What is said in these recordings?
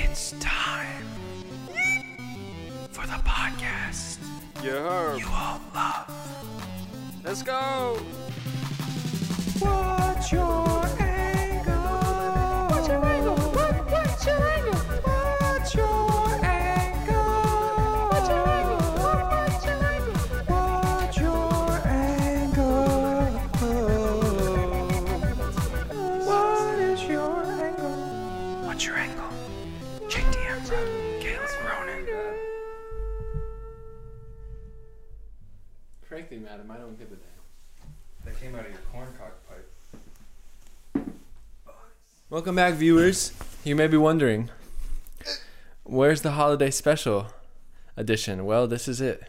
It's time for the podcast Yeah. you all love. Let's go. What's your Welcome back, viewers. You may be wondering, where's the holiday special edition? Well, this is it.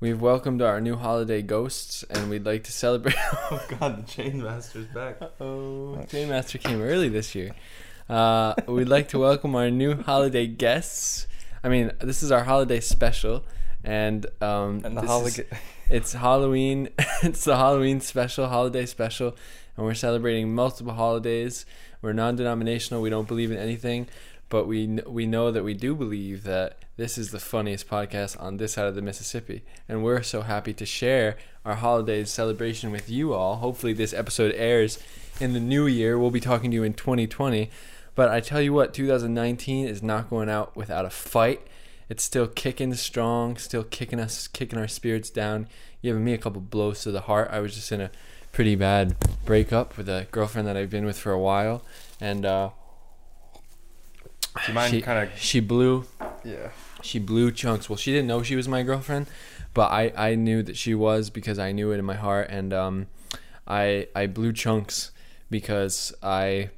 We've welcomed our new holiday ghosts, and we'd like to celebrate. Oh god, the chain master's back. oh, Chain Master came early this year. Uh, we'd like to welcome our new holiday guests. I mean, this is our holiday special, and um, And the this is- holiday. It's Halloween. it's the Halloween special, holiday special, and we're celebrating multiple holidays. We're non-denominational. We don't believe in anything, but we we know that we do believe that this is the funniest podcast on this side of the Mississippi, and we're so happy to share our holidays celebration with you all. Hopefully, this episode airs in the new year. We'll be talking to you in 2020, but I tell you what, 2019 is not going out without a fight it's still kicking strong, still kicking us, kicking our spirits down, giving me a couple blows to the heart. I was just in a pretty bad breakup with a girlfriend that I've been with for a while, and uh, Do you mind she, kind she blew. Yeah. she blew chunks. Well, she didn't know she was my girlfriend, but I, I knew that she was because I knew it in my heart, and um, I I blew chunks because I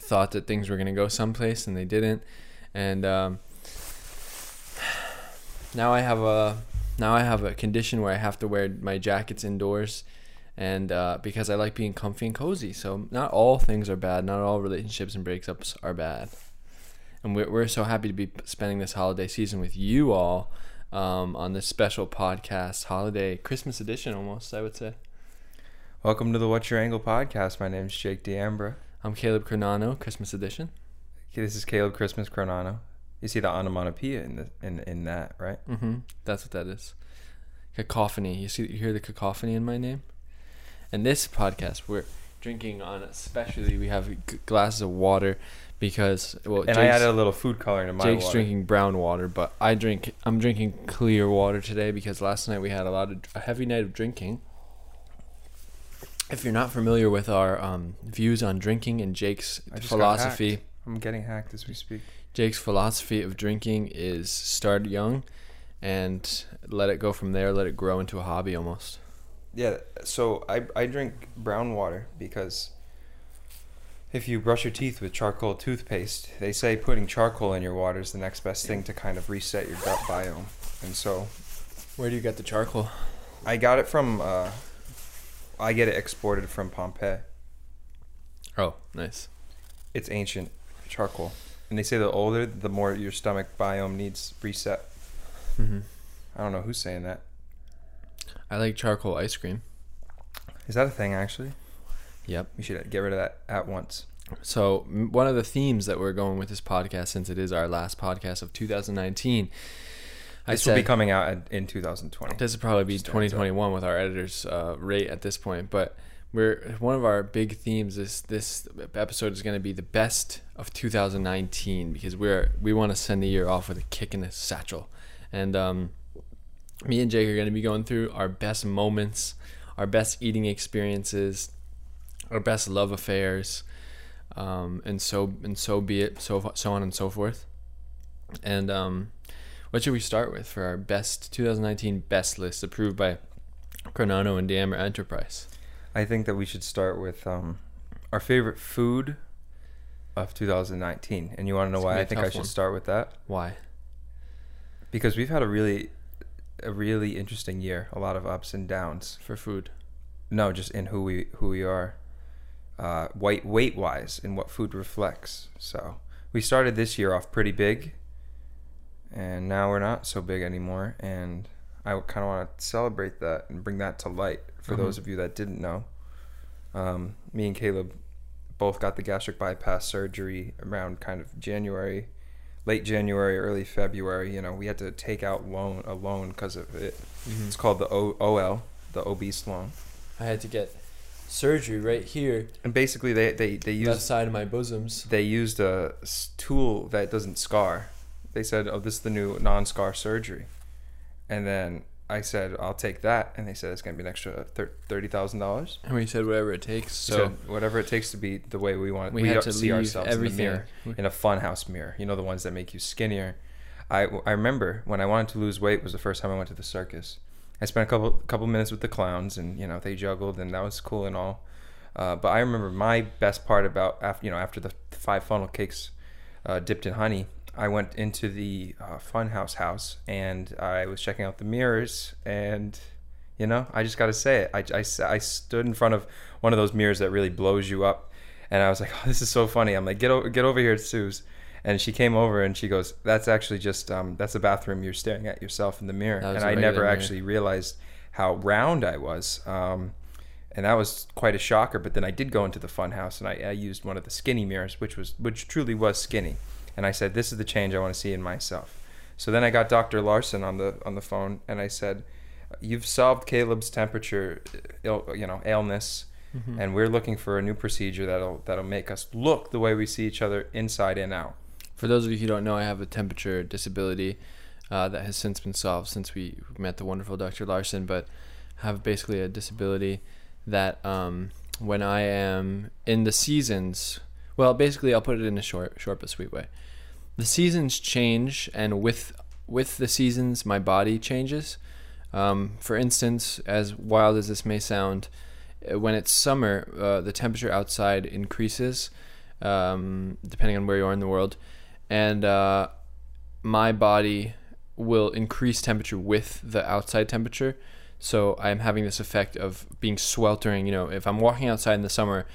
thought that things were gonna go someplace and they didn't, and um, now I have a now I have a condition where I have to wear my jackets indoors, and uh, because I like being comfy and cozy. So not all things are bad. Not all relationships and breakups are bad. And we're we're so happy to be spending this holiday season with you all um, on this special podcast, holiday Christmas edition, almost I would say. Welcome to the What's Your Angle podcast. My name is Jake D'Ambra. I'm Caleb Cronano, Christmas edition. This is Caleb Christmas Chronano. You see the onomatopoeia in the in in that, right? Mm-hmm. That's what that is. Cacophony. You see, you hear the cacophony in my name. And this podcast, we're drinking on, especially we have g- glasses of water because well, And I added a little food coloring to my Jake's water. drinking brown water, but I drink. I'm drinking clear water today because last night we had a lot of a heavy night of drinking. If you're not familiar with our um, views on drinking and Jake's philosophy. I'm getting hacked as we speak. Jake's philosophy of drinking is start young and let it go from there, let it grow into a hobby almost. Yeah, so I I drink brown water because if you brush your teeth with charcoal toothpaste, they say putting charcoal in your water is the next best thing to kind of reset your gut biome. And so Where do you get the charcoal? I got it from uh I get it exported from Pompeii. Oh, nice. It's ancient charcoal. And they say the older, the more your stomach biome needs reset. hmm I don't know who's saying that. I like charcoal ice cream. Is that a thing actually? Yep. We should get rid of that at once. So one of the themes that we're going with this podcast, since it is our last podcast of 2019, I This will be coming out in 2020. this would probably be Just a heads up. 2021 with our editor's uh, rate at this point. But we're one of our big themes. This this episode is going to be the best of 2019 because we're we want to send the year off with a kick in the satchel, and um, me and Jake are going to be going through our best moments, our best eating experiences, our best love affairs, um, and so and so be it, so so on and so forth. And um, what should we start with for our best 2019 best list approved by Chronano and Dammer Enterprise? I think that we should start with um, our favorite food of 2019. And you want to know It's why I think I should one. start with that? Why? Because we've had a really, a really interesting year. A lot of ups and downs. For food. No, just in who we who we are, uh, weight weight wise, and what food reflects. So we started this year off pretty big, and now we're not so big anymore. And I kind of want to celebrate that and bring that to light for Mhm. those of you that didn't know. Um, me and Caleb both got the gastric bypass surgery around kind of January late January, early February. You know, we had to take out loan a loan because of it. Mhm. It's called the o- OL, the obese loan. I had to get surgery right here, And basically, they they they left used side of my bosoms. they used a tool that doesn't scar. They said, "Oh, this is the new non-scar surgery," and then I said, "I'll take that," and they said it's gonna be an extra thirty thousand dollars. And we said whatever it takes. So So whatever it takes to be the way we want, we, we, had to see ourselves everything. in the mirror in a funhouse mirror. You know the ones that make you skinnier. I I remember when I wanted to lose weight was the first time I went to the circus. I spent a couple couple minutes with the clowns, and you know they juggled, and that was cool and all. Uh, but I remember my best part about after you know after the five funnel cakes uh, dipped in honey, I went into the uh, funhouse house and I was checking out the mirrors, and you know I just got to say it. I I stood in front of one of those mirrors that really blows you up, and I was like, oh, this is so funny. I'm like, get over get over here, Suze. And she came over and she goes, "That's actually just um, that's the bathroom. You're staring at yourself in the mirror." And I never mirror. actually realized how round I was. Um, and that was quite a shocker. But then I did go into the fun house and I, I used one of the skinny mirrors, which was which truly was skinny. And I said, "This is the change I want to see in myself." So then I got Dr. Larson on the on the phone and I said, "You've solved Caleb's temperature, Ill, you know, illness." Mhm. And we're looking for a new procedure that'll that'll make us look the way we see each other inside and out. For those of you who don't know, I have a temperature disability uh, that has since been solved since we met the wonderful Dr. Larson, but have basically a disability that um, when I am in the seasons, well, basically I'll put it in a short, short but sweet way. The seasons change, and with with the seasons, my body changes. Um, for instance, as wild as this may sound, uh, when it's summer, uh, the temperature outside increases, um, depending on where you are in the world, and uh, my body will increase temperature with the outside temperature. So I'm having this effect of being sweltering. You know, if I'm walking outside in the summer,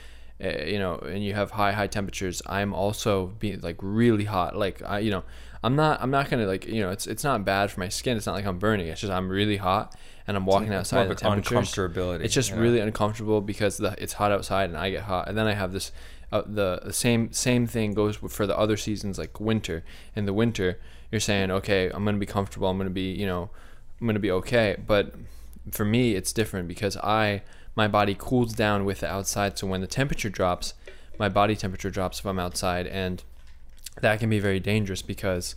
uh, you know, and you have high high temperatures, I'm also being like really hot. Like I, you know, I'm not I'm not gonna like you know, it's it's not bad for my skin. It's not like I'm burning. It's just I'm really hot and I'm walking It's outside. more and of the uncomfortability. it's just know? really uncomfortable because the it's hot outside and I get hot, and then I have this. Uh, the, the same same thing goes for the other seasons like winter. In the winter, you're saying, okay, I'm gonna be comfortable. I'm gonna be you know, I'm gonna be okay. But for me, it's different because I my body cools down with the outside. So when the temperature drops, my body temperature drops if I'm outside, and that can be very dangerous because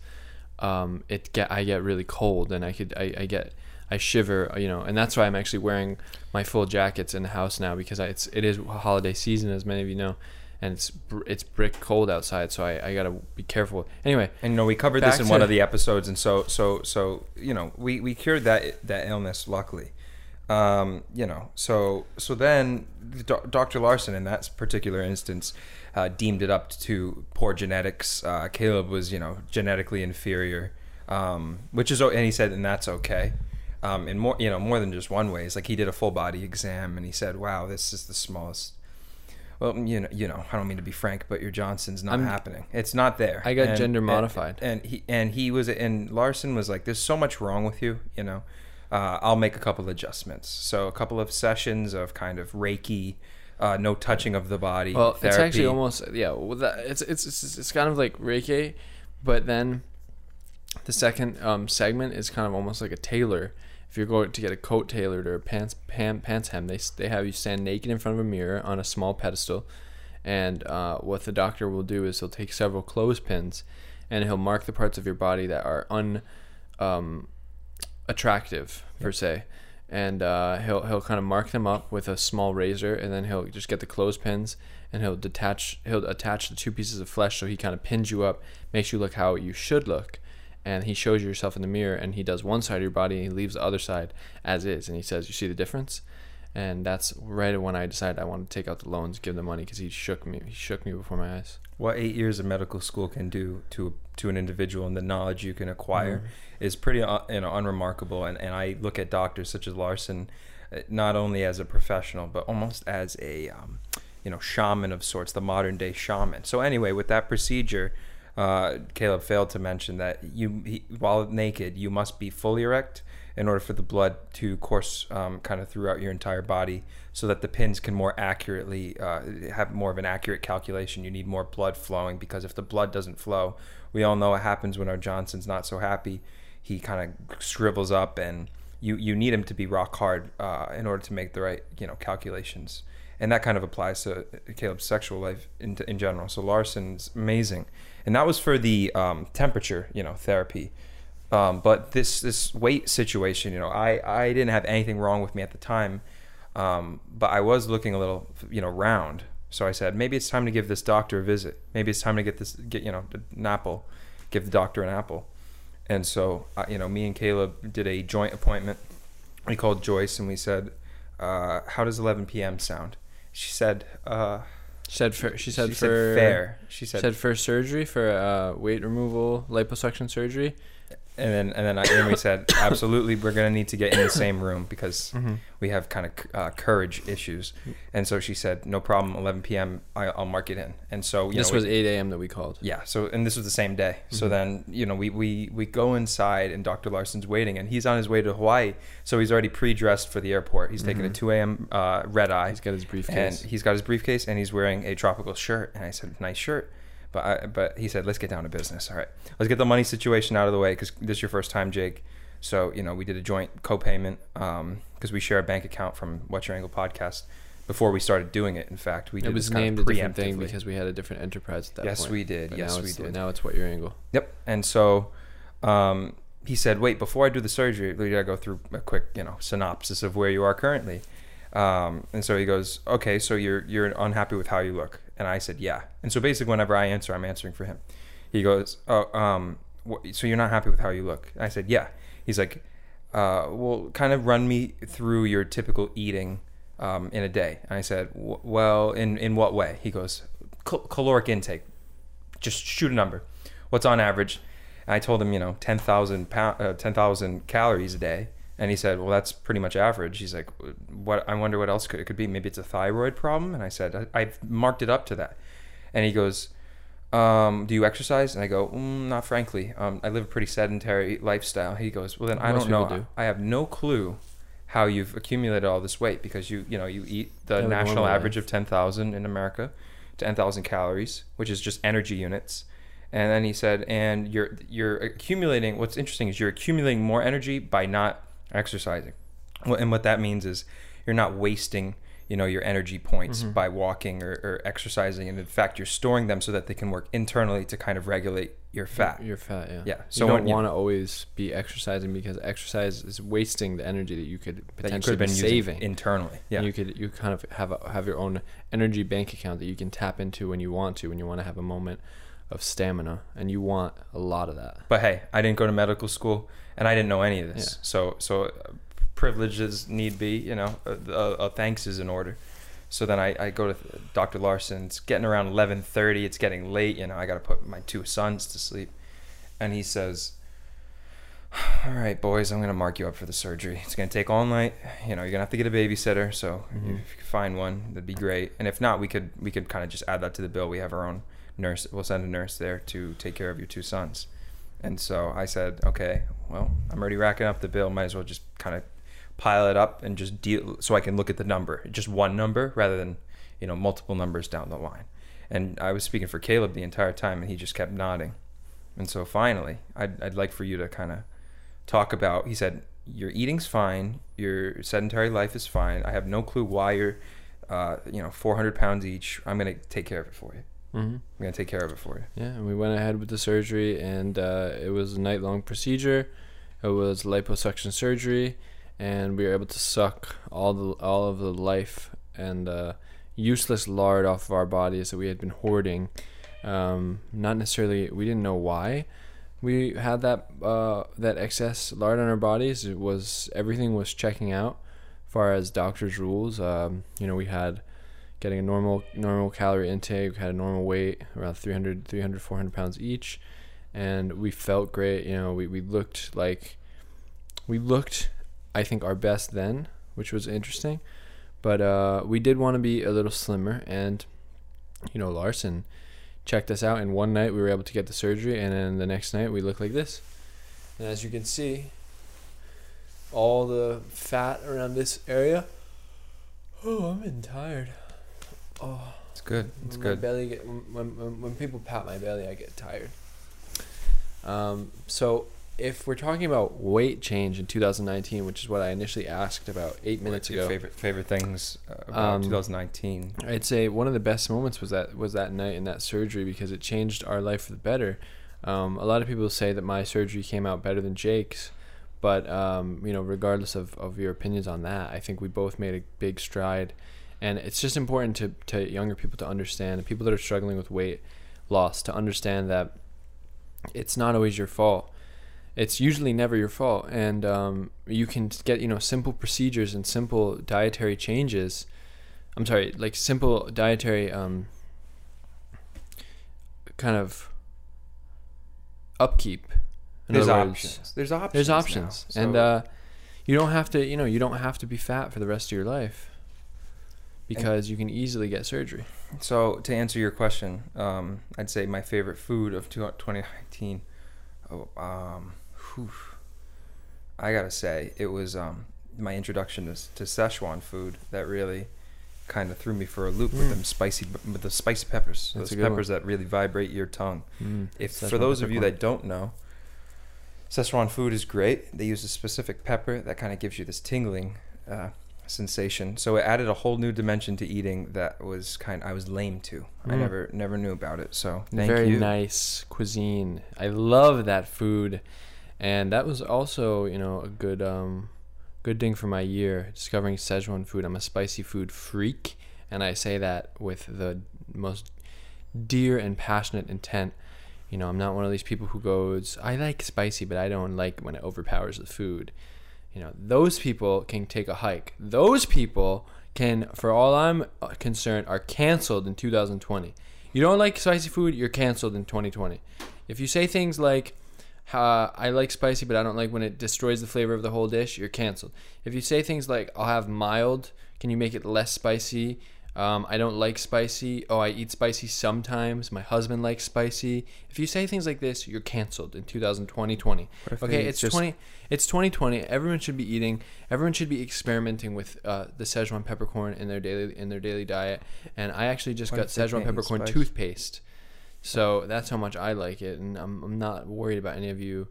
um, it get I get really cold and I could I, I get I shiver you know and that's why I'm actually wearing my full jackets in the house now because I, it's it is holiday season as many of you know and it's it's brick cold outside so I, I gotta be careful anyway And you know, we covered this in one of the episodes, and so so so you know, we we cured that that illness luckily. Um, you know, so so then Dr. Larson in that particular instance uh, deemed it up to poor genetics. Uh, Caleb was you know genetically inferior, um, which is and he said and that's okay. Um, in more you know more than just one way. It's like he did a full body exam and he said, "Wow, this is the smallest." Well, you know, you know, I don't mean to be frank, but your Johnson's not I'm- happening. It's not there. I got And- gender and- modified. and he and he was and Larson was like, "There's so much wrong with you, you know. Uh, I'll make a couple adjustments. So a couple of sessions of kind of Reiki, uh, no touching of the body. well it's actually almost yeah well, that, it's, it's it's it's kind of like Reiki but then the second um, segment is kind of almost like a tailor if you're going to get a coat tailored or a pants pant, pants hem they, they have you stand naked in front of a mirror on a small pedestal and uh, what the doctor will do is he'll take several clothespins and he'll mark the parts of your body that are un um, attractive per se and uh, he'll he'll kind of mark them up with a small razor, and then he'll just get the clothespins and he'll detach he'll attach the two pieces of flesh, so he kind of pins you up, makes you look how you should look, and he shows you yourself in the mirror, and he does one side of your body, and he leaves the other side as is, and he says, "You see the difference?" And that's right when I decided I wanted to take out the loans, give the money, because he shook me. He shook me before my eyes. What eight years of medical school can do to to an individual and the knowledge you can acquire Mhm. is pretty uh, you know unremarkable. And and I look at doctors such as Larson, uh, not only as a professional but almost as a um, you know shaman of sorts, the modern day shaman. So anyway, with that procedure. Uh, Caleb failed to mention that you, he, while naked, you must be fully erect. In order for the blood to course um, kind of throughout your entire body so that the pins can more accurately uh, have more of an accurate calculation. You need more blood flowing because if the blood doesn't flow, we all know what happens when our Johnson's not so happy. He kind of shrivels up and you, you need him to be rock hard uh, in order to make the right you know calculations and that kind of applies to Caleb's sexual life in, in general. So Larson's amazing, and that was for the um, temperature, you know, therapy. Um, but this this weight situation, you know, I I didn't have anything wrong with me at the time, um, but I was looking a little, you know, round. So I said maybe it's time to give this doctor a visit. Maybe it's time to get this get you know an apple, give the doctor an apple. And so uh, you know, me and Caleb did a joint appointment. We called Joyce and we said, uh, "How does 11 p.m. sound?" She said, uh, She said for she said she for said fair. She She said, said for surgery for uh, weight removal liposuction surgery. And then and then we said, absolutely, we're gonna need to get in the same room because Mm-hmm. we have kind of uh, courage issues. And so she said, no problem. 11 p.m. I, I'll mark it in. And so you This know, was we- 8 a.m. that we called. yeah. So and this was the same day. So Mhm. then you know we we we go inside and Dr. Larson's waiting and he's on his way to Hawaii. So he's already pre-dressed for the airport. He's taking a Mhm. 2 a.m. Uh, red eye. He's got his briefcase. and briefcase. he's got his briefcase and he's wearing a tropical shirt and i said nice shirt but I, but he said let's get down to business all right let's get the money situation out of the way because this is your first time jake so you know we did a joint co-payment because we share a bank account from what's your angle podcast before we started doing it in fact we did it was named a different thing because we had a different enterprise at that yes point. we did But yes we did Now it's what your angle. Yep. And so um, he said, wait, before I do the surgery, we gotta go through a quick, you know, synopsis of where you are currently. Um, and so he goes, okay, so you're you're unhappy with how you look, and I said, yeah. And so basically, whenever I answer, I'm answering for him. He goes, oh, um, wh- so you're not happy with how you look? I said, yeah. He's like, uh, well, kind of run me through your typical eating um, in a day. And I said, well, in in what way? He goes, "Cal- caloric intake. Just shoot a number. What's on average? And I told him, you know, 10,000 pound, uh, 10,000 calories a day. And he said, well, that's pretty much average. He's like, what? I wonder what else could it could be. Maybe it's a thyroid problem. And I said, I, I've marked it up to that. And he goes, um, do you exercise? And I go, mm, not frankly. Um, I live a pretty sedentary lifestyle. He goes, well, then I don't know. do. I have no clue how you've accumulated all this weight because you, you know, you eat the Yeah, national average life. of 10,000 in America, 10,000 calories, which is just energy units. And then he said, and you're you're accumulating. What's interesting is you're accumulating more energy by not exercising. And what that means is you're not wasting, you know, your energy points Mhm. by walking or, or exercising, and in fact, you're storing them so that they can work internally to kind of regulate your fat. You're fat, yeah. Yeah, So you don't want to always be exercising because exercise is wasting the energy that you could that you could potentially have been be saving. internally. Yeah, And you could you kind of have a, have your own energy bank account that you can tap into when you want to when you want to have a moment of stamina and you want a lot of that. But hey, I didn't go to medical school, and I didn't know any of this. Yeah. So so uh, privileges need be, you know, a, a, a thanks is in order. So then I, I go to Dr. Larson. It's getting around eleven thirty. It's getting late. You know, I got to put my two sons to sleep, and he says, "All right, boys, I'm gonna mark you up for the surgery. It's gonna take all night. You know, you're gonna have to get a babysitter. So Mhm. if you could find one, that'd be great. And if not, we could we could kind of just add that to the bill. We have our own nurse. We'll send a nurse there to take care of your two sons." And so I said, okay, well, I'm already racking up the bill. Might as well just kind of pile it up and just deal so I can look at the number, just one number rather than, you know, multiple numbers down the line. And I was speaking for Caleb the entire time and he just kept nodding. And so finally, I'd, I'd like for you to kind of talk about, he said, your eating's fine. Your sedentary life is fine. I have no clue why you're, uh, you know, 400 pounds each. I'm going to take care of it for you. Mm-hmm. I'm going to take care of it for you. Yeah, and we went ahead with the surgery, and uh, it was a night long procedure. It was liposuction surgery, and we were able to suck all the all of the life and uh, useless lard off of our bodies that we had been hoarding. Um, not necessarily, we didn't know why we had that uh, that excess lard on our bodies. It was everything was checking out, far as doctors' rules. Um, you know, we had getting a normal normal calorie intake. Had a normal weight around 300, 300 400 pounds each, and we felt great. You know, we, we looked like we looked, I think, our best then, which was interesting. But uh, we did want to be a little slimmer, and you know, Larson checked us out. And one night we were able to get the surgery, and then the next night we looked like this. And as you can see, all the fat around this area. Oh, I'm tired. Oh, It's good. It's my good. belly get when, when when people pat my belly, I get tired. Um, so if we're talking about weight change in 2019, which is what I initially asked about eight minutes ago, favorite favorite things uh, about Um, 2019? I'd say one of the best moments was that was that night in that surgery because it changed our life for the better. Um, a lot of people say that my surgery came out better than Jake's, but um, you know, regardless of, of your opinions on that, I think we both made a big stride, and it's just important to to younger people to understand, people that are struggling with weight loss, to understand that it's not always your fault. It's usually never your fault, and um, you can get you know simple procedures and simple dietary changes. I'm sorry, like simple dietary um, kind of upkeep. There's words, options. There's options. There's now, options, so- and uh, you don't have to. You know, you don't have to be fat for the rest of your life because you can easily get surgery. So to answer your question, um, I'd say my favorite food of 2019. Oh, um, whew. I gotta say it was um, my introduction to, to Szechuan food that really kind of threw me for a loop with Mm. them spicy with the spicy peppers. That's those good one. peppers that really vibrate your tongue. Mm, If Szechuan for those of you peppercorn. that don't know, Szechuan food is great. They use a specific pepper that kind of gives you this tingling uh, sensation. So it added a whole new dimension to eating that was kind. I was lame to. I Mm. never never knew about it. So thank very you. nice cuisine. I love that food, and that was also you know a good um good thing for my year discovering Szechuan food. I'm a spicy food freak, and I say that with the most dear and passionate intent. You know, I'm not one of these people who goes, I like spicy, but I don't like when it overpowers the food. You know, those people can take a hike. Those people can, for all I'm uh, concerned, are canceled in 2020. You don't like spicy food, you're canceled in 2020. If you say things like, uh, I like spicy, but I don't like when it destroys the flavor of the whole dish, you're canceled. If you say things like, I'll have mild, can you make it less spicy? Um, I don't like spicy. Oh, I eat spicy sometimes. My husband likes spicy. If you say things like this, you're canceled in 2020. What if Okay, it's just- 20. It's 2020. Everyone should be eating. Everyone should be experimenting with uh, the Szechuan peppercorn in their daily in their daily diet. And I actually just got Szechuan peppercorn spice? toothpaste. So that's how much I like it, and I'm I'm not worried about any of you,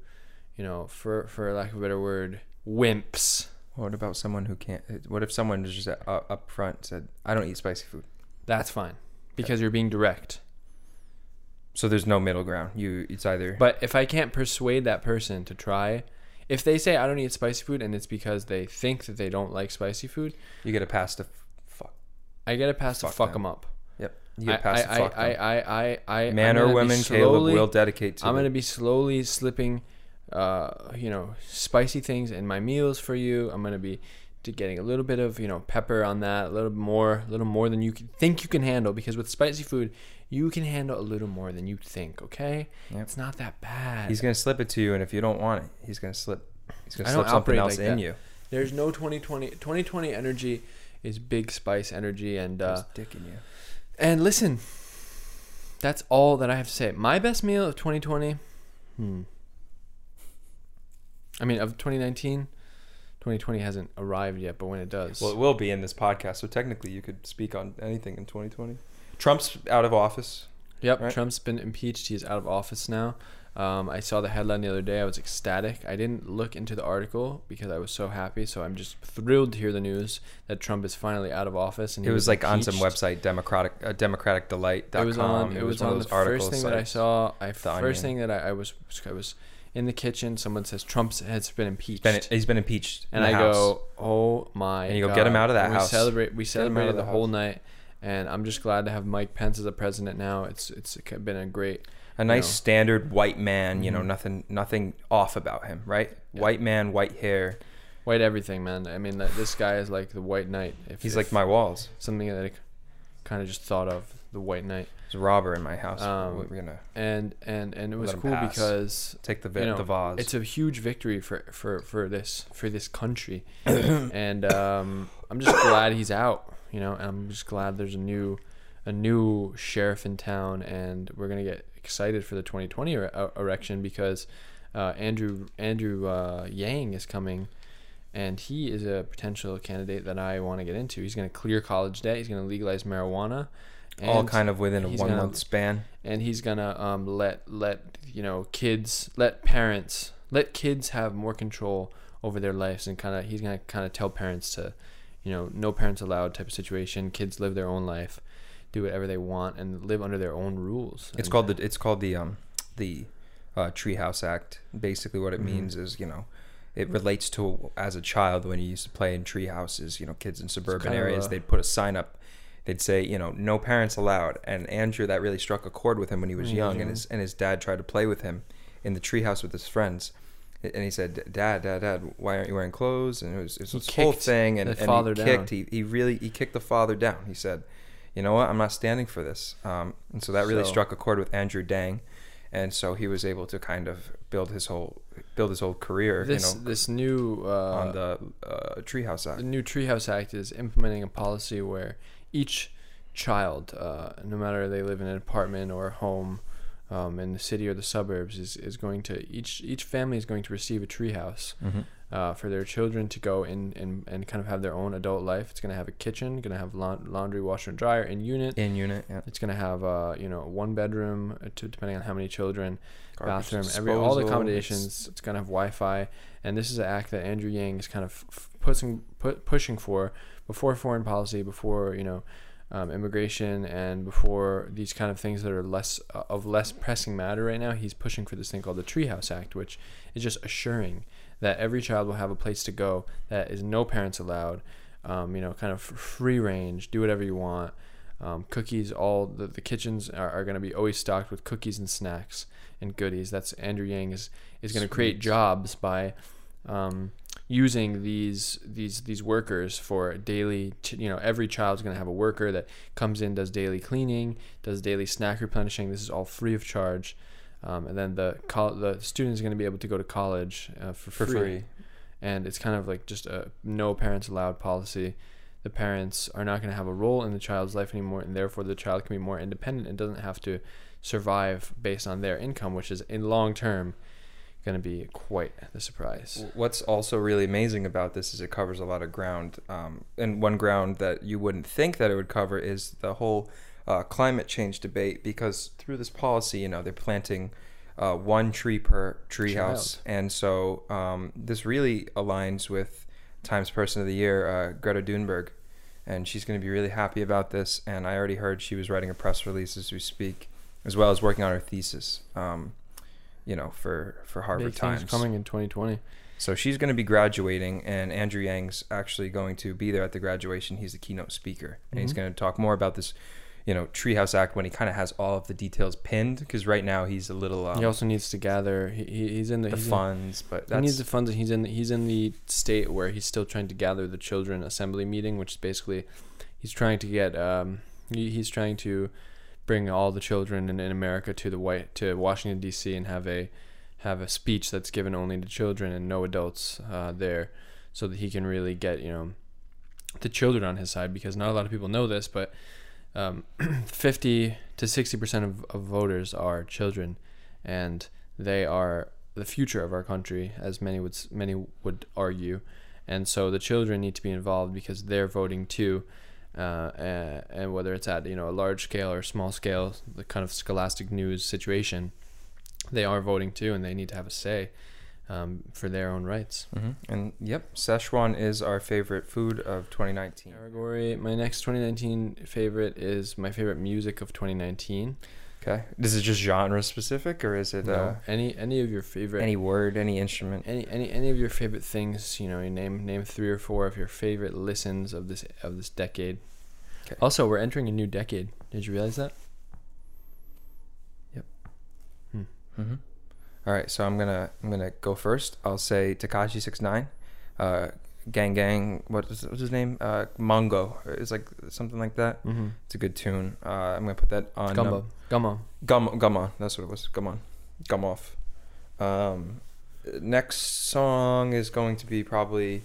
you know, for for lack of a better word, wimps. What about someone who can't? What if someone just uh, up front said, "I don't eat spicy food," That's fine, because you're being direct. so there's no middle ground. You it's either But if I can't persuade that person to try, if they say I don't eat spicy food and it's because they think that they don't like spicy food, you get a pass to fuck. I get a pass Fuck to fuck them. them up. Yep, you get a I, pass to I, fuck. I, them. I, I, I, I, Man I'm or women, Caleb slowly- will dedicate to. I'm the- gonna be slowly slipping, uh, you know, spicy things in my meals for you. I'm gonna be to getting a little bit of you know pepper on that, a little more, a little more than you think you can handle. Because with spicy food, you can handle a little more than you think. Okay, Yep. it's not that bad. He's gonna slip it to you, and if you don't want it, he's gonna slip. He's gonna slip something else like in that. you. There's no 2020. 2020 energy is big spice energy, and uh, dick in you. and listen, that's all that I have to say. My best meal of 2020, hmm. I mean, of 2019, 2020 hasn't arrived yet, but when it does, Well, it will be in this podcast, so technically you could speak on anything in 2020. Trump's out of office. yep, right? Trump's been impeached. He's out of office now. Um, I saw the headline the other day. I was ecstatic. I didn't look into the article because I was so happy. So I'm just thrilled to hear the news that Trump is finally out of office. And It he was like on some impeached. website, democratic, uh, democraticdelight.com. it was on it was, one on of the those first thing that I saw. I The first Onion. thing that I, I was I was in the kitchen. Someone says Trump has been impeached, Been, he's been impeached. and I House. go, oh my! And you go, God. "Get him out of that And house. We celebrate. We him out of celebrated the the whole night, and I'm just glad to have Mike Pence as a president now. It's it's been a great. a nice know. standard white man. You know, Mhm. nothing, nothing off about him, right? Yeah. White man, white hair. White everything, man. I mean, this guy is like the White Knight. If, He's if like my walls. something that I kind of just thought of the White Knight, There's a robber in my house. Um, We're gonna and and and it was cool pass. because take the vi- you know, the vase. it's a huge victory for for for this for this country and um i'm just glad he's out you know and i'm just glad there's a new a new sheriff in town and we're gonna get excited for the 2020 ere- uh, election because uh andrew andrew uh yang is coming and he is a potential candidate that I want to get into. He's going to clear college debt. He's going to legalize marijuana. All kind of within a one gonna- month span. and he's gonna um let let you know kids let parents let kids have more control over their lives and kind of he's gonna kind of tell parents to you know no parents allowed type of situation kids live their own life do whatever they want and live under their own rules It's And- called the it's called the um the uh, Treehouse Act. Basically, what it Mhm. means is you know. It relates to as a child when you used to play in tree houses. You know, kids in suburban areas. a- they'd put a sign up. They'd say, you know, no parents allowed. And Andrew, that really struck a chord with him when he was was young, and his and his dad tried to play with him in the treehouse with his friends. And he said, "Dad, Dad, Dad, why aren't you wearing clothes?" And it was, it was this whole thing, and, the and father he down. kicked. He, he really he kicked the father down. He said, "You know what? I'm not standing for this." Um, and so that really So- struck a chord with Andrew Dang, and so he was able to kind of build his whole build his whole career, this you know, this new uh, on the uh, Treehouse Act. The new Treehouse Act is implementing a policy where each child, uh, no matter they live in an apartment or a home, um, in the city or the suburbs, is, is going to each each family is going to receive a treehouse Mhm. uh, for their children to go in and, and kind of have their own adult life. It's going to have a kitchen, going to have laun- laundry, washer, and dryer in unit. In unit, yeah. It's going to have uh, you know one bedroom, uh, to, depending on how many children, Garbage bathroom, every all the accommodations. It's gonna have Wi-Fi, and this is an act that Andrew Yang is kind of f- pushing put, pushing for before foreign policy, before you know um, immigration, and before these kind of things that are less uh, of less pressing matter right now. He's pushing for this thing called the Treehouse Act, which is just assuring that every child will have a place to go that is no parents allowed. Um, you know, kind of free range, do whatever you want. Um, cookies, all the, the kitchens are, are going to be always stocked with cookies and snacks and goodies. That's Andrew Yang is is going to create jobs by um, using these these these workers for daily. You know, every child's going to have a worker that comes in, does daily cleaning, does daily snack replenishing. This is all free of charge. Um, and then the col- the student is going to be able to go to college uh, for, For free. free. And it's kind of like just a no parents allowed policy. The parents are not going to have a role in the child's life anymore, and therefore the child can be more independent and doesn't have to survive based on their income, which is in long term going to be quite the surprise. What's also really amazing about this is it covers a lot of ground, um, and one ground that you wouldn't think that it would cover is the whole uh, climate change debate. Because through this policy, you know, they're planting uh, one tree per tree Child. house, and so um, this really aligns with Times Person of the Year, uh, Greta Thunberg, and she's going to be really happy about this. And I already heard she was writing a press release as we speak, as well as working on her thesis. Um, you know, for for Harvard Big Times. coming in 2020. So she's going to be graduating, and Andrew Yang's actually going to be there at the graduation. He's the keynote speaker, and he's Mhm. going to talk more about this, you know, Treehouse Act when he kind of has all of the details pinned. Because right now he's a little um, he also needs to gather. He, he he's in the, the he's in- funds, but he needs the funds. and He's in he's in the state where he's still trying to gather the children assembly meeting, which is basically he's trying to get um he, he's trying to bring all the children in, in America to the white to Washington D.C. and have a have a speech that's given only to children and no adults uh, there, so that he can really get you know the children on his side because not a lot of people know this, but um, 50 to 60 percent of, of voters are children, and they are the future of our country, as many would many would argue, and so the children need to be involved because they're voting too, uh, and, and whether it's at you know a large scale or small scale, the kind of scholastic news situation, they are voting too, and they need to have a say um, for their own rights. Mhm. and yep, Szechuan is our favorite food of 2019. Category. My next 2019 favorite is my favorite music of 2019. Okay, this is just genre specific, or is it No, uh, any any of your favorite any word, any instrument? any any any of your favorite things. You know, you name name three or four of your favorite listens of this of this decade. Okay. Also, we're entering a new decade. Did you realize that? Yep. Mm-hmm. All right, so I'm gonna I'm gonna go first. I'll say Tekashi Six Nine, uh, Gang Gang. What is what's his name? Uh, Mongo. It's like something like that. Mm-hmm. It's a good tune. Uh, I'm gonna put that on. Gumbo. Gumbo. Gum Gum on. That's what it was. Gum on. Gum off. Um, next song is going to be probably.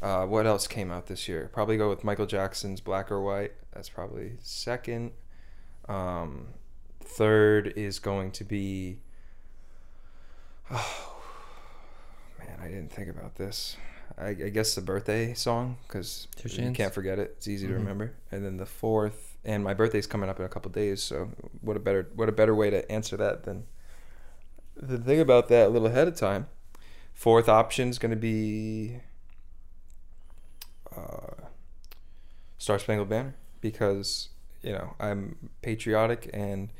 Uh, what else came out this year? Probably go with Michael Jackson's Black or White. That's probably second. Um, third is going to be. Oh man, I didn't think about this. I, I guess the birthday song because you can't forget it. It's easy to remember. And then the fourth, and my birthday's coming up in a couple days. So what a better what a better way to answer that than the thing about that a little ahead of time. Fourth option is going to be uh, Star Spangled Banner because you know I'm patriotic and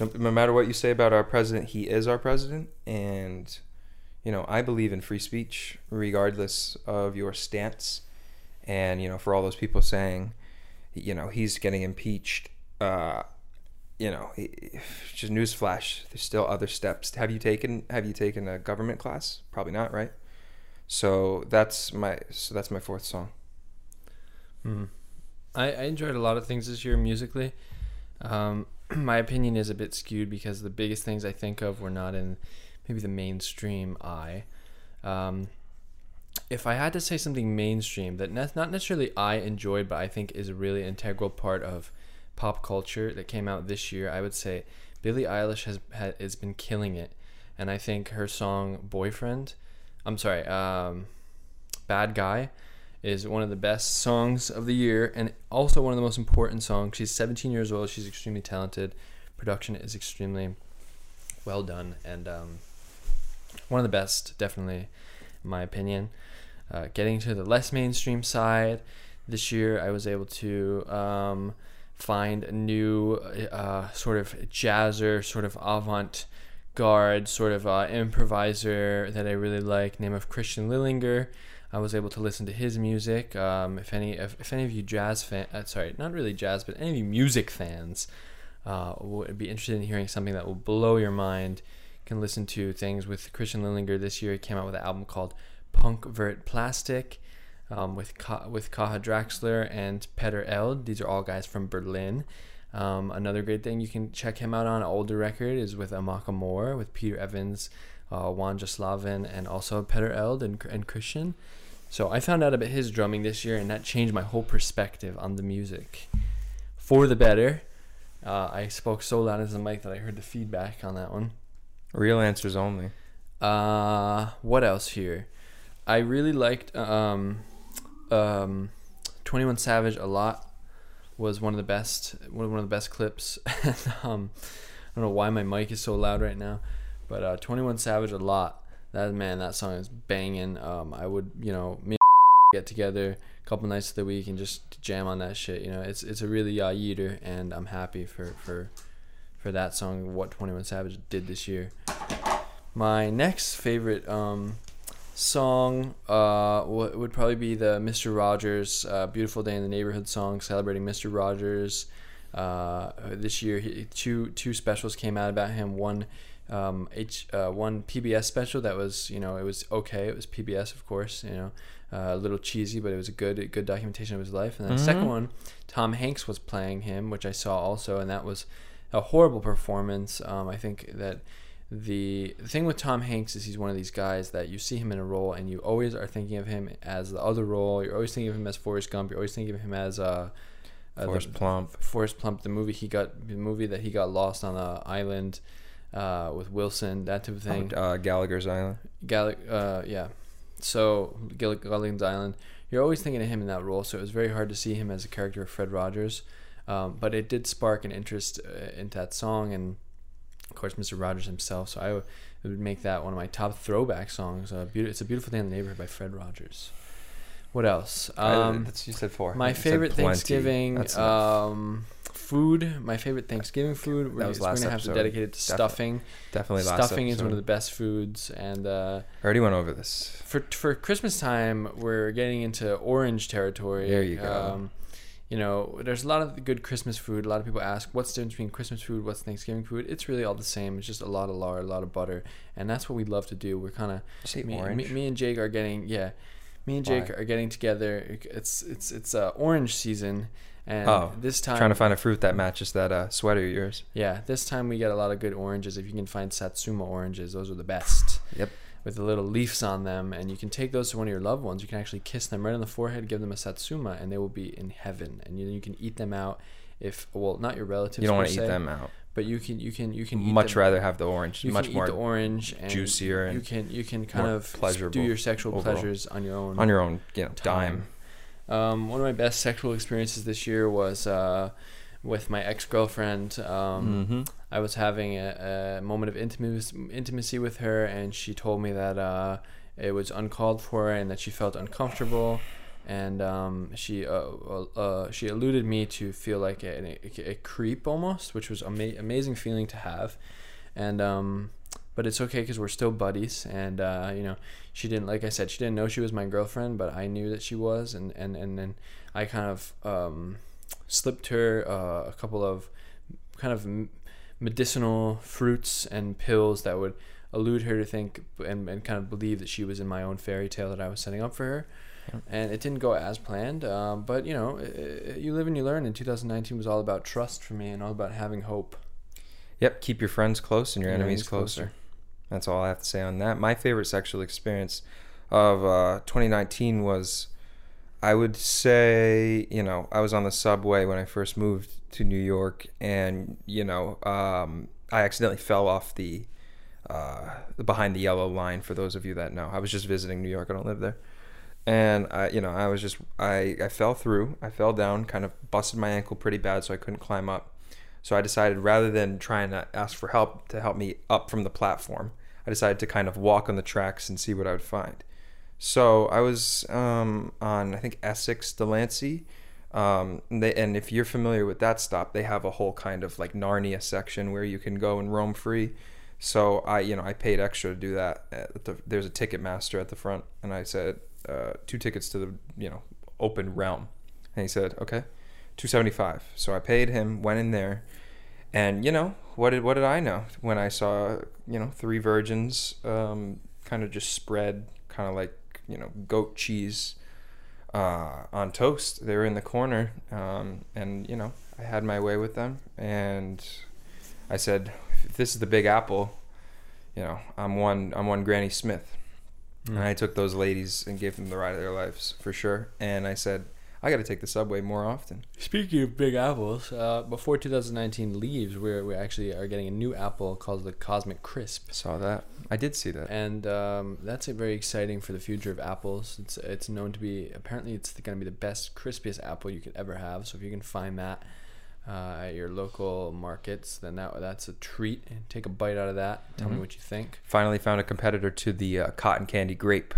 no, no matter what you say about our president, he is our president, and you know I believe in free speech regardless of your stance. And you know, for all those people saying, you know, he's getting impeached, uh, you know, just newsflash. There's still other steps. Have you taken Have you taken a government class? Probably not, right? So that's my so that's my fourth song. Mm. I, I enjoyed a lot of things this year musically. Um, my opinion is a bit skewed because the biggest things I think of were not in maybe the mainstream eye. Um, if I had to say something mainstream that ne- not necessarily I enjoyed, but I think is a really integral part of pop culture that came out this year, I would say Billie Eilish has ha- has been killing it, and I think her song "Boyfriend," I'm sorry, um, "Bad Guy," is one of the best songs of the year and also one of the most important songs. She's 17 years old. She's extremely talented. Production is extremely well done and um, one of the best, definitely, in my opinion. Uh, getting to the less mainstream side, this year I was able to um, find a new uh, sort of jazzer, sort of avant garde, sort of uh, improviser that I really like, name of Christian Lillinger. I was able to listen to his music. Um, if any, if, if any of you jazz fan, uh, sorry, not really jazz, but any of you music fans uh, would be interested in hearing something that will blow your mind, can listen to things with Christian Lillinger. This year, he came out with an album called Punkt.Vrt.Plastik, um, with Ka- with Kaja Draksler and Petter Eldh. These are all guys from Berlin. Um, another great thing you can check him out on, an older record, is with Amok Amor, with Peter Evans, uh, Wanja Slavin, and also Petter Eldh and, and Christian. So I found out about his drumming this year, and that changed my whole perspective on the music for the better. Uh, I spoke so loud into the mic that I heard the feedback on that one. Real answers only. Uh, what else here? I really liked um, um, Twenty One Savage a lot. Was one of the best one of the best clips. um, I don't know why my mic is so loud right now, but uh, Twenty One Savage a lot. That man, that song is banging. Um, I would you know me get together a couple nights of the week and just jam on that shit. You know, it's it's a really uh, yeeter, and I'm happy for for for that song. What Twenty One Savage did this year. My next favorite um, song uh, would probably be the Mr. Rogers uh, "Beautiful Day in the Neighborhood" song, celebrating Mr. Rogers. Uh, this year, he, two two specials came out about him. One um, H uh, one PBS special that was you know it was okay. It was PBS, of course. You know, uh, a little cheesy, but it was a good good documentation of his life. And then the second Mhm. one, Tom Hanks was playing him, which I saw also, and that was a horrible performance. Um, I think that the, the thing with Tom Hanks is he's one of these guys that you see him in a role and you always are thinking of him as the other role. You're always thinking of him as Forrest Gump. You're always thinking of him as uh, uh, Forrest the, Plump. Forrest Plump, the movie he got, the movie that he got lost on the island uh, with Wilson, that type of thing. Uh, Gallagher's Island. Gal- uh, yeah. So Gilligan's Island. You're always thinking of him in that role, so it was very hard to see him as a character of Fred Rogers. Um, but it did spark an interest uh, into that song, and of course, Mr. Rogers himself. So I w- would make that one of my top throwback songs. Uh, beautiful, it's a beautiful day in the neighborhood by Fred Rogers. What else? Um, that's you said four. my You favorite. Thanksgiving um, food. My favorite Thanksgiving food. We're, That was we're last gonna have episode. to dedicate it to Defi- stuffing. definitely last Stuffing is one of the best foods, and uh, I already went over this. for for Christmas time, we're getting into orange territory. There you go. Um, you know, there's a lot of good Christmas food. A lot of people ask, what's the difference between Christmas food, what's Thanksgiving food? It's really all the same. It's just a lot of lard, a lot of butter, and that's what we love to do. We're kind of me, me, me and Jake are getting yeah, me and Jake Why? are getting together. It's it's it's uh, orange season, and Oh, this time Trying to find a fruit that matches that uh, sweater of yours. yeah, this time we get a lot of good oranges. If you can find Satsuma oranges, those are the best. Yep. With the little leaves on them, and you can take those to one of your loved ones. You can actually kiss them right on the forehead, give them a Satsuma, and they will be in heaven. And you, you can eat them out. If well, not your relatives. You don't want to eat them out. but you can you can you can eat Much the, rather have the orange. you Much can more eat the orange and juicier and You can you can kind of do your sexual overall. pleasures on your own on your own, you know, time. dime. Um, one of my best sexual experiences this year was uh, with my ex girlfriend. Um, hmm I was having a, a moment of intimacy, intimacy with her, and she told me that uh, it was uncalled for and that she felt uncomfortable. And um, she uh, uh, uh, she alluded me to feel like a, a, a creep almost, which was ama- amazing feeling to have. And um, but it's okay because we're still buddies. And uh, you know, she didn't like I said she didn't know she was my girlfriend, but I knew that she was. And and and then I kind of um, slipped her uh, a couple of kind of medicinal fruits and pills that would elude her to think and, and kind of believe that she was in my own fairy tale that I was setting up for her. Yeah. And it didn't go as planned, um, but you know, uh, you live and you learn. And 2019 was all about trust for me and all about having hope. Yep. Keep your friends close and your Your enemies enemies closer. closer. That's all I have to say on that. My favorite sexual experience of uh, 2019 was, I would say, you know, I was on the subway when I first moved to New York, and you know, um, I accidentally fell off the uh, behind the yellow line. For those of you that know, I was just visiting New York. I don't live there, and I, you know, I was just I I fell through. I fell down, kind of busted my ankle pretty bad, so I couldn't climb up. So I decided rather than trying to ask for help to help me up from the platform, I decided to kind of walk on the tracks and see what I would find. So I was um, on I think Essex Delancey. Um, and, they, and if you're familiar with that stop, they have a whole kind of like Narnia section where you can go and roam free. So I, you know, I paid extra to do that. At the, there's a ticket master at the front, and I said uh, two tickets to the, you know, open realm, and he said okay, two seventy five. So I paid him, went in there, and you know what did what did I know when I saw you know three virgins, um, kind of just spread, kind of like you know goat cheese uh, on toast. They were in the corner, um, and you know I had my way with them, and I said, if this is the Big Apple, you know I'm one I'm one Granny Smith, and I took those ladies and gave them the ride of their lives for sure. And I said, I got to take the subway more often. Speaking of big apples, uh, before 2019 leaves, we're, we actually are getting a new apple called the Cosmic Crisp. Saw that. I did see that. and um, that's very exciting for the future of apples. It's it's known to be apparently it's going to be the best crispiest apple you could ever have. So if you can find that uh, at your local markets, then that that's a treat. Take a bite out of that. Tell me Mhm. what you think. Finally found a competitor to the uh, cotton candy grape.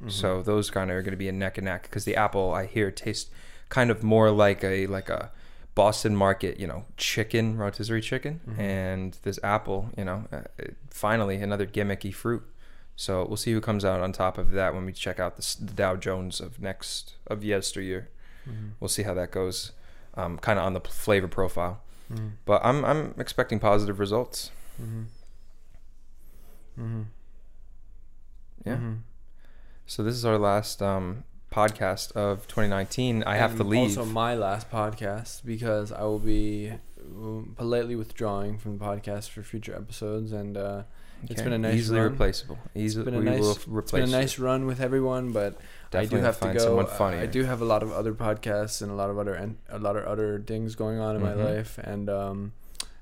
Mm-hmm. So those kind of are going to be a neck and neck because the apple I hear tastes kind of more like a like a Boston market, you know, chicken, rotisserie chicken, Mhm. and this apple, you know, uh, finally another gimmicky fruit. So we'll see who comes out on top of that when we check out the, the Dow Jones of next of yesteryear. Mhm. We'll see how that goes, um, kind of on the flavor profile. Mhm. But I'm I'm expecting positive results. Mhm. Mhm. Yeah. So this is our last um, podcast of 2019. I have to leave. Also, my last podcast because I will be um, politely withdrawing from the podcast for future episodes, and uh, it's Okay. been a nice easily run. replaceable. Easily, been a nice- will It's been a nice run with everyone, but I do have to find go. someone. I do have a lot of other podcasts and a lot of other and a lot of other things going on in Mhm. my life, and um,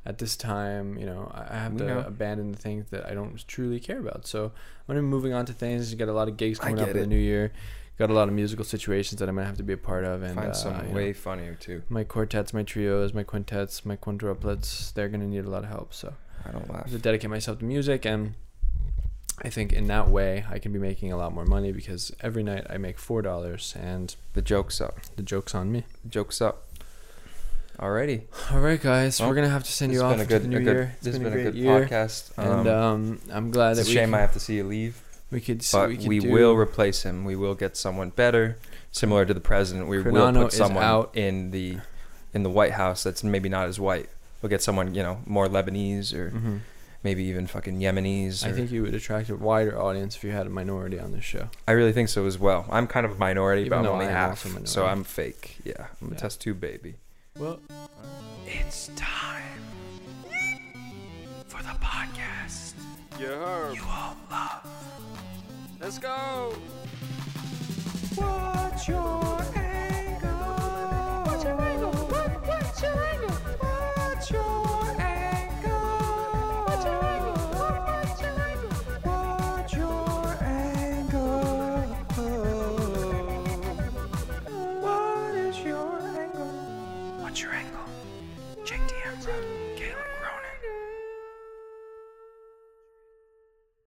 at this time, you know, I have We to know. abandon the things that I don't truly care about. So I'm gonna be moving on to things. You got a lot of gigs coming up get in the new year. Got a lot of musical situations that I'm gonna have to be a part of, and find uh, some you know, way funnier too. my quartets, my trios, my quintets, my quintuplets, they're gonna need a lot of help. So I don't laugh. have to dedicate myself to music, and I think in that way I can be making a lot more money because every night I make four dollars, and The joke's up. the joke's on me. The joke's up. Alrighty. All right, guys, Well, we're gonna have to send you off been a to good, the a new good. year. This has been been a good year, podcast. and um, I'm glad it's that a we shame can, I have to see you leave, we could but we, we, could do, will replace him. We will get someone better, similar to the president. We will put someone out. in the in the White House that's maybe not as white. We'll get someone you know more Lebanese or Mhm. maybe even fucking Yemenis. I think you would attract a wider audience if you had a minority on this show. I really think so as well. I'm kind of a minority, Even but I'm only half, so. I'm fake. Yeah, I'm a Yeah. test tube baby. Well, it's time for the podcast. Yeah. You all love. Let's go. What's your angle? What's your angle? What, what's your angle?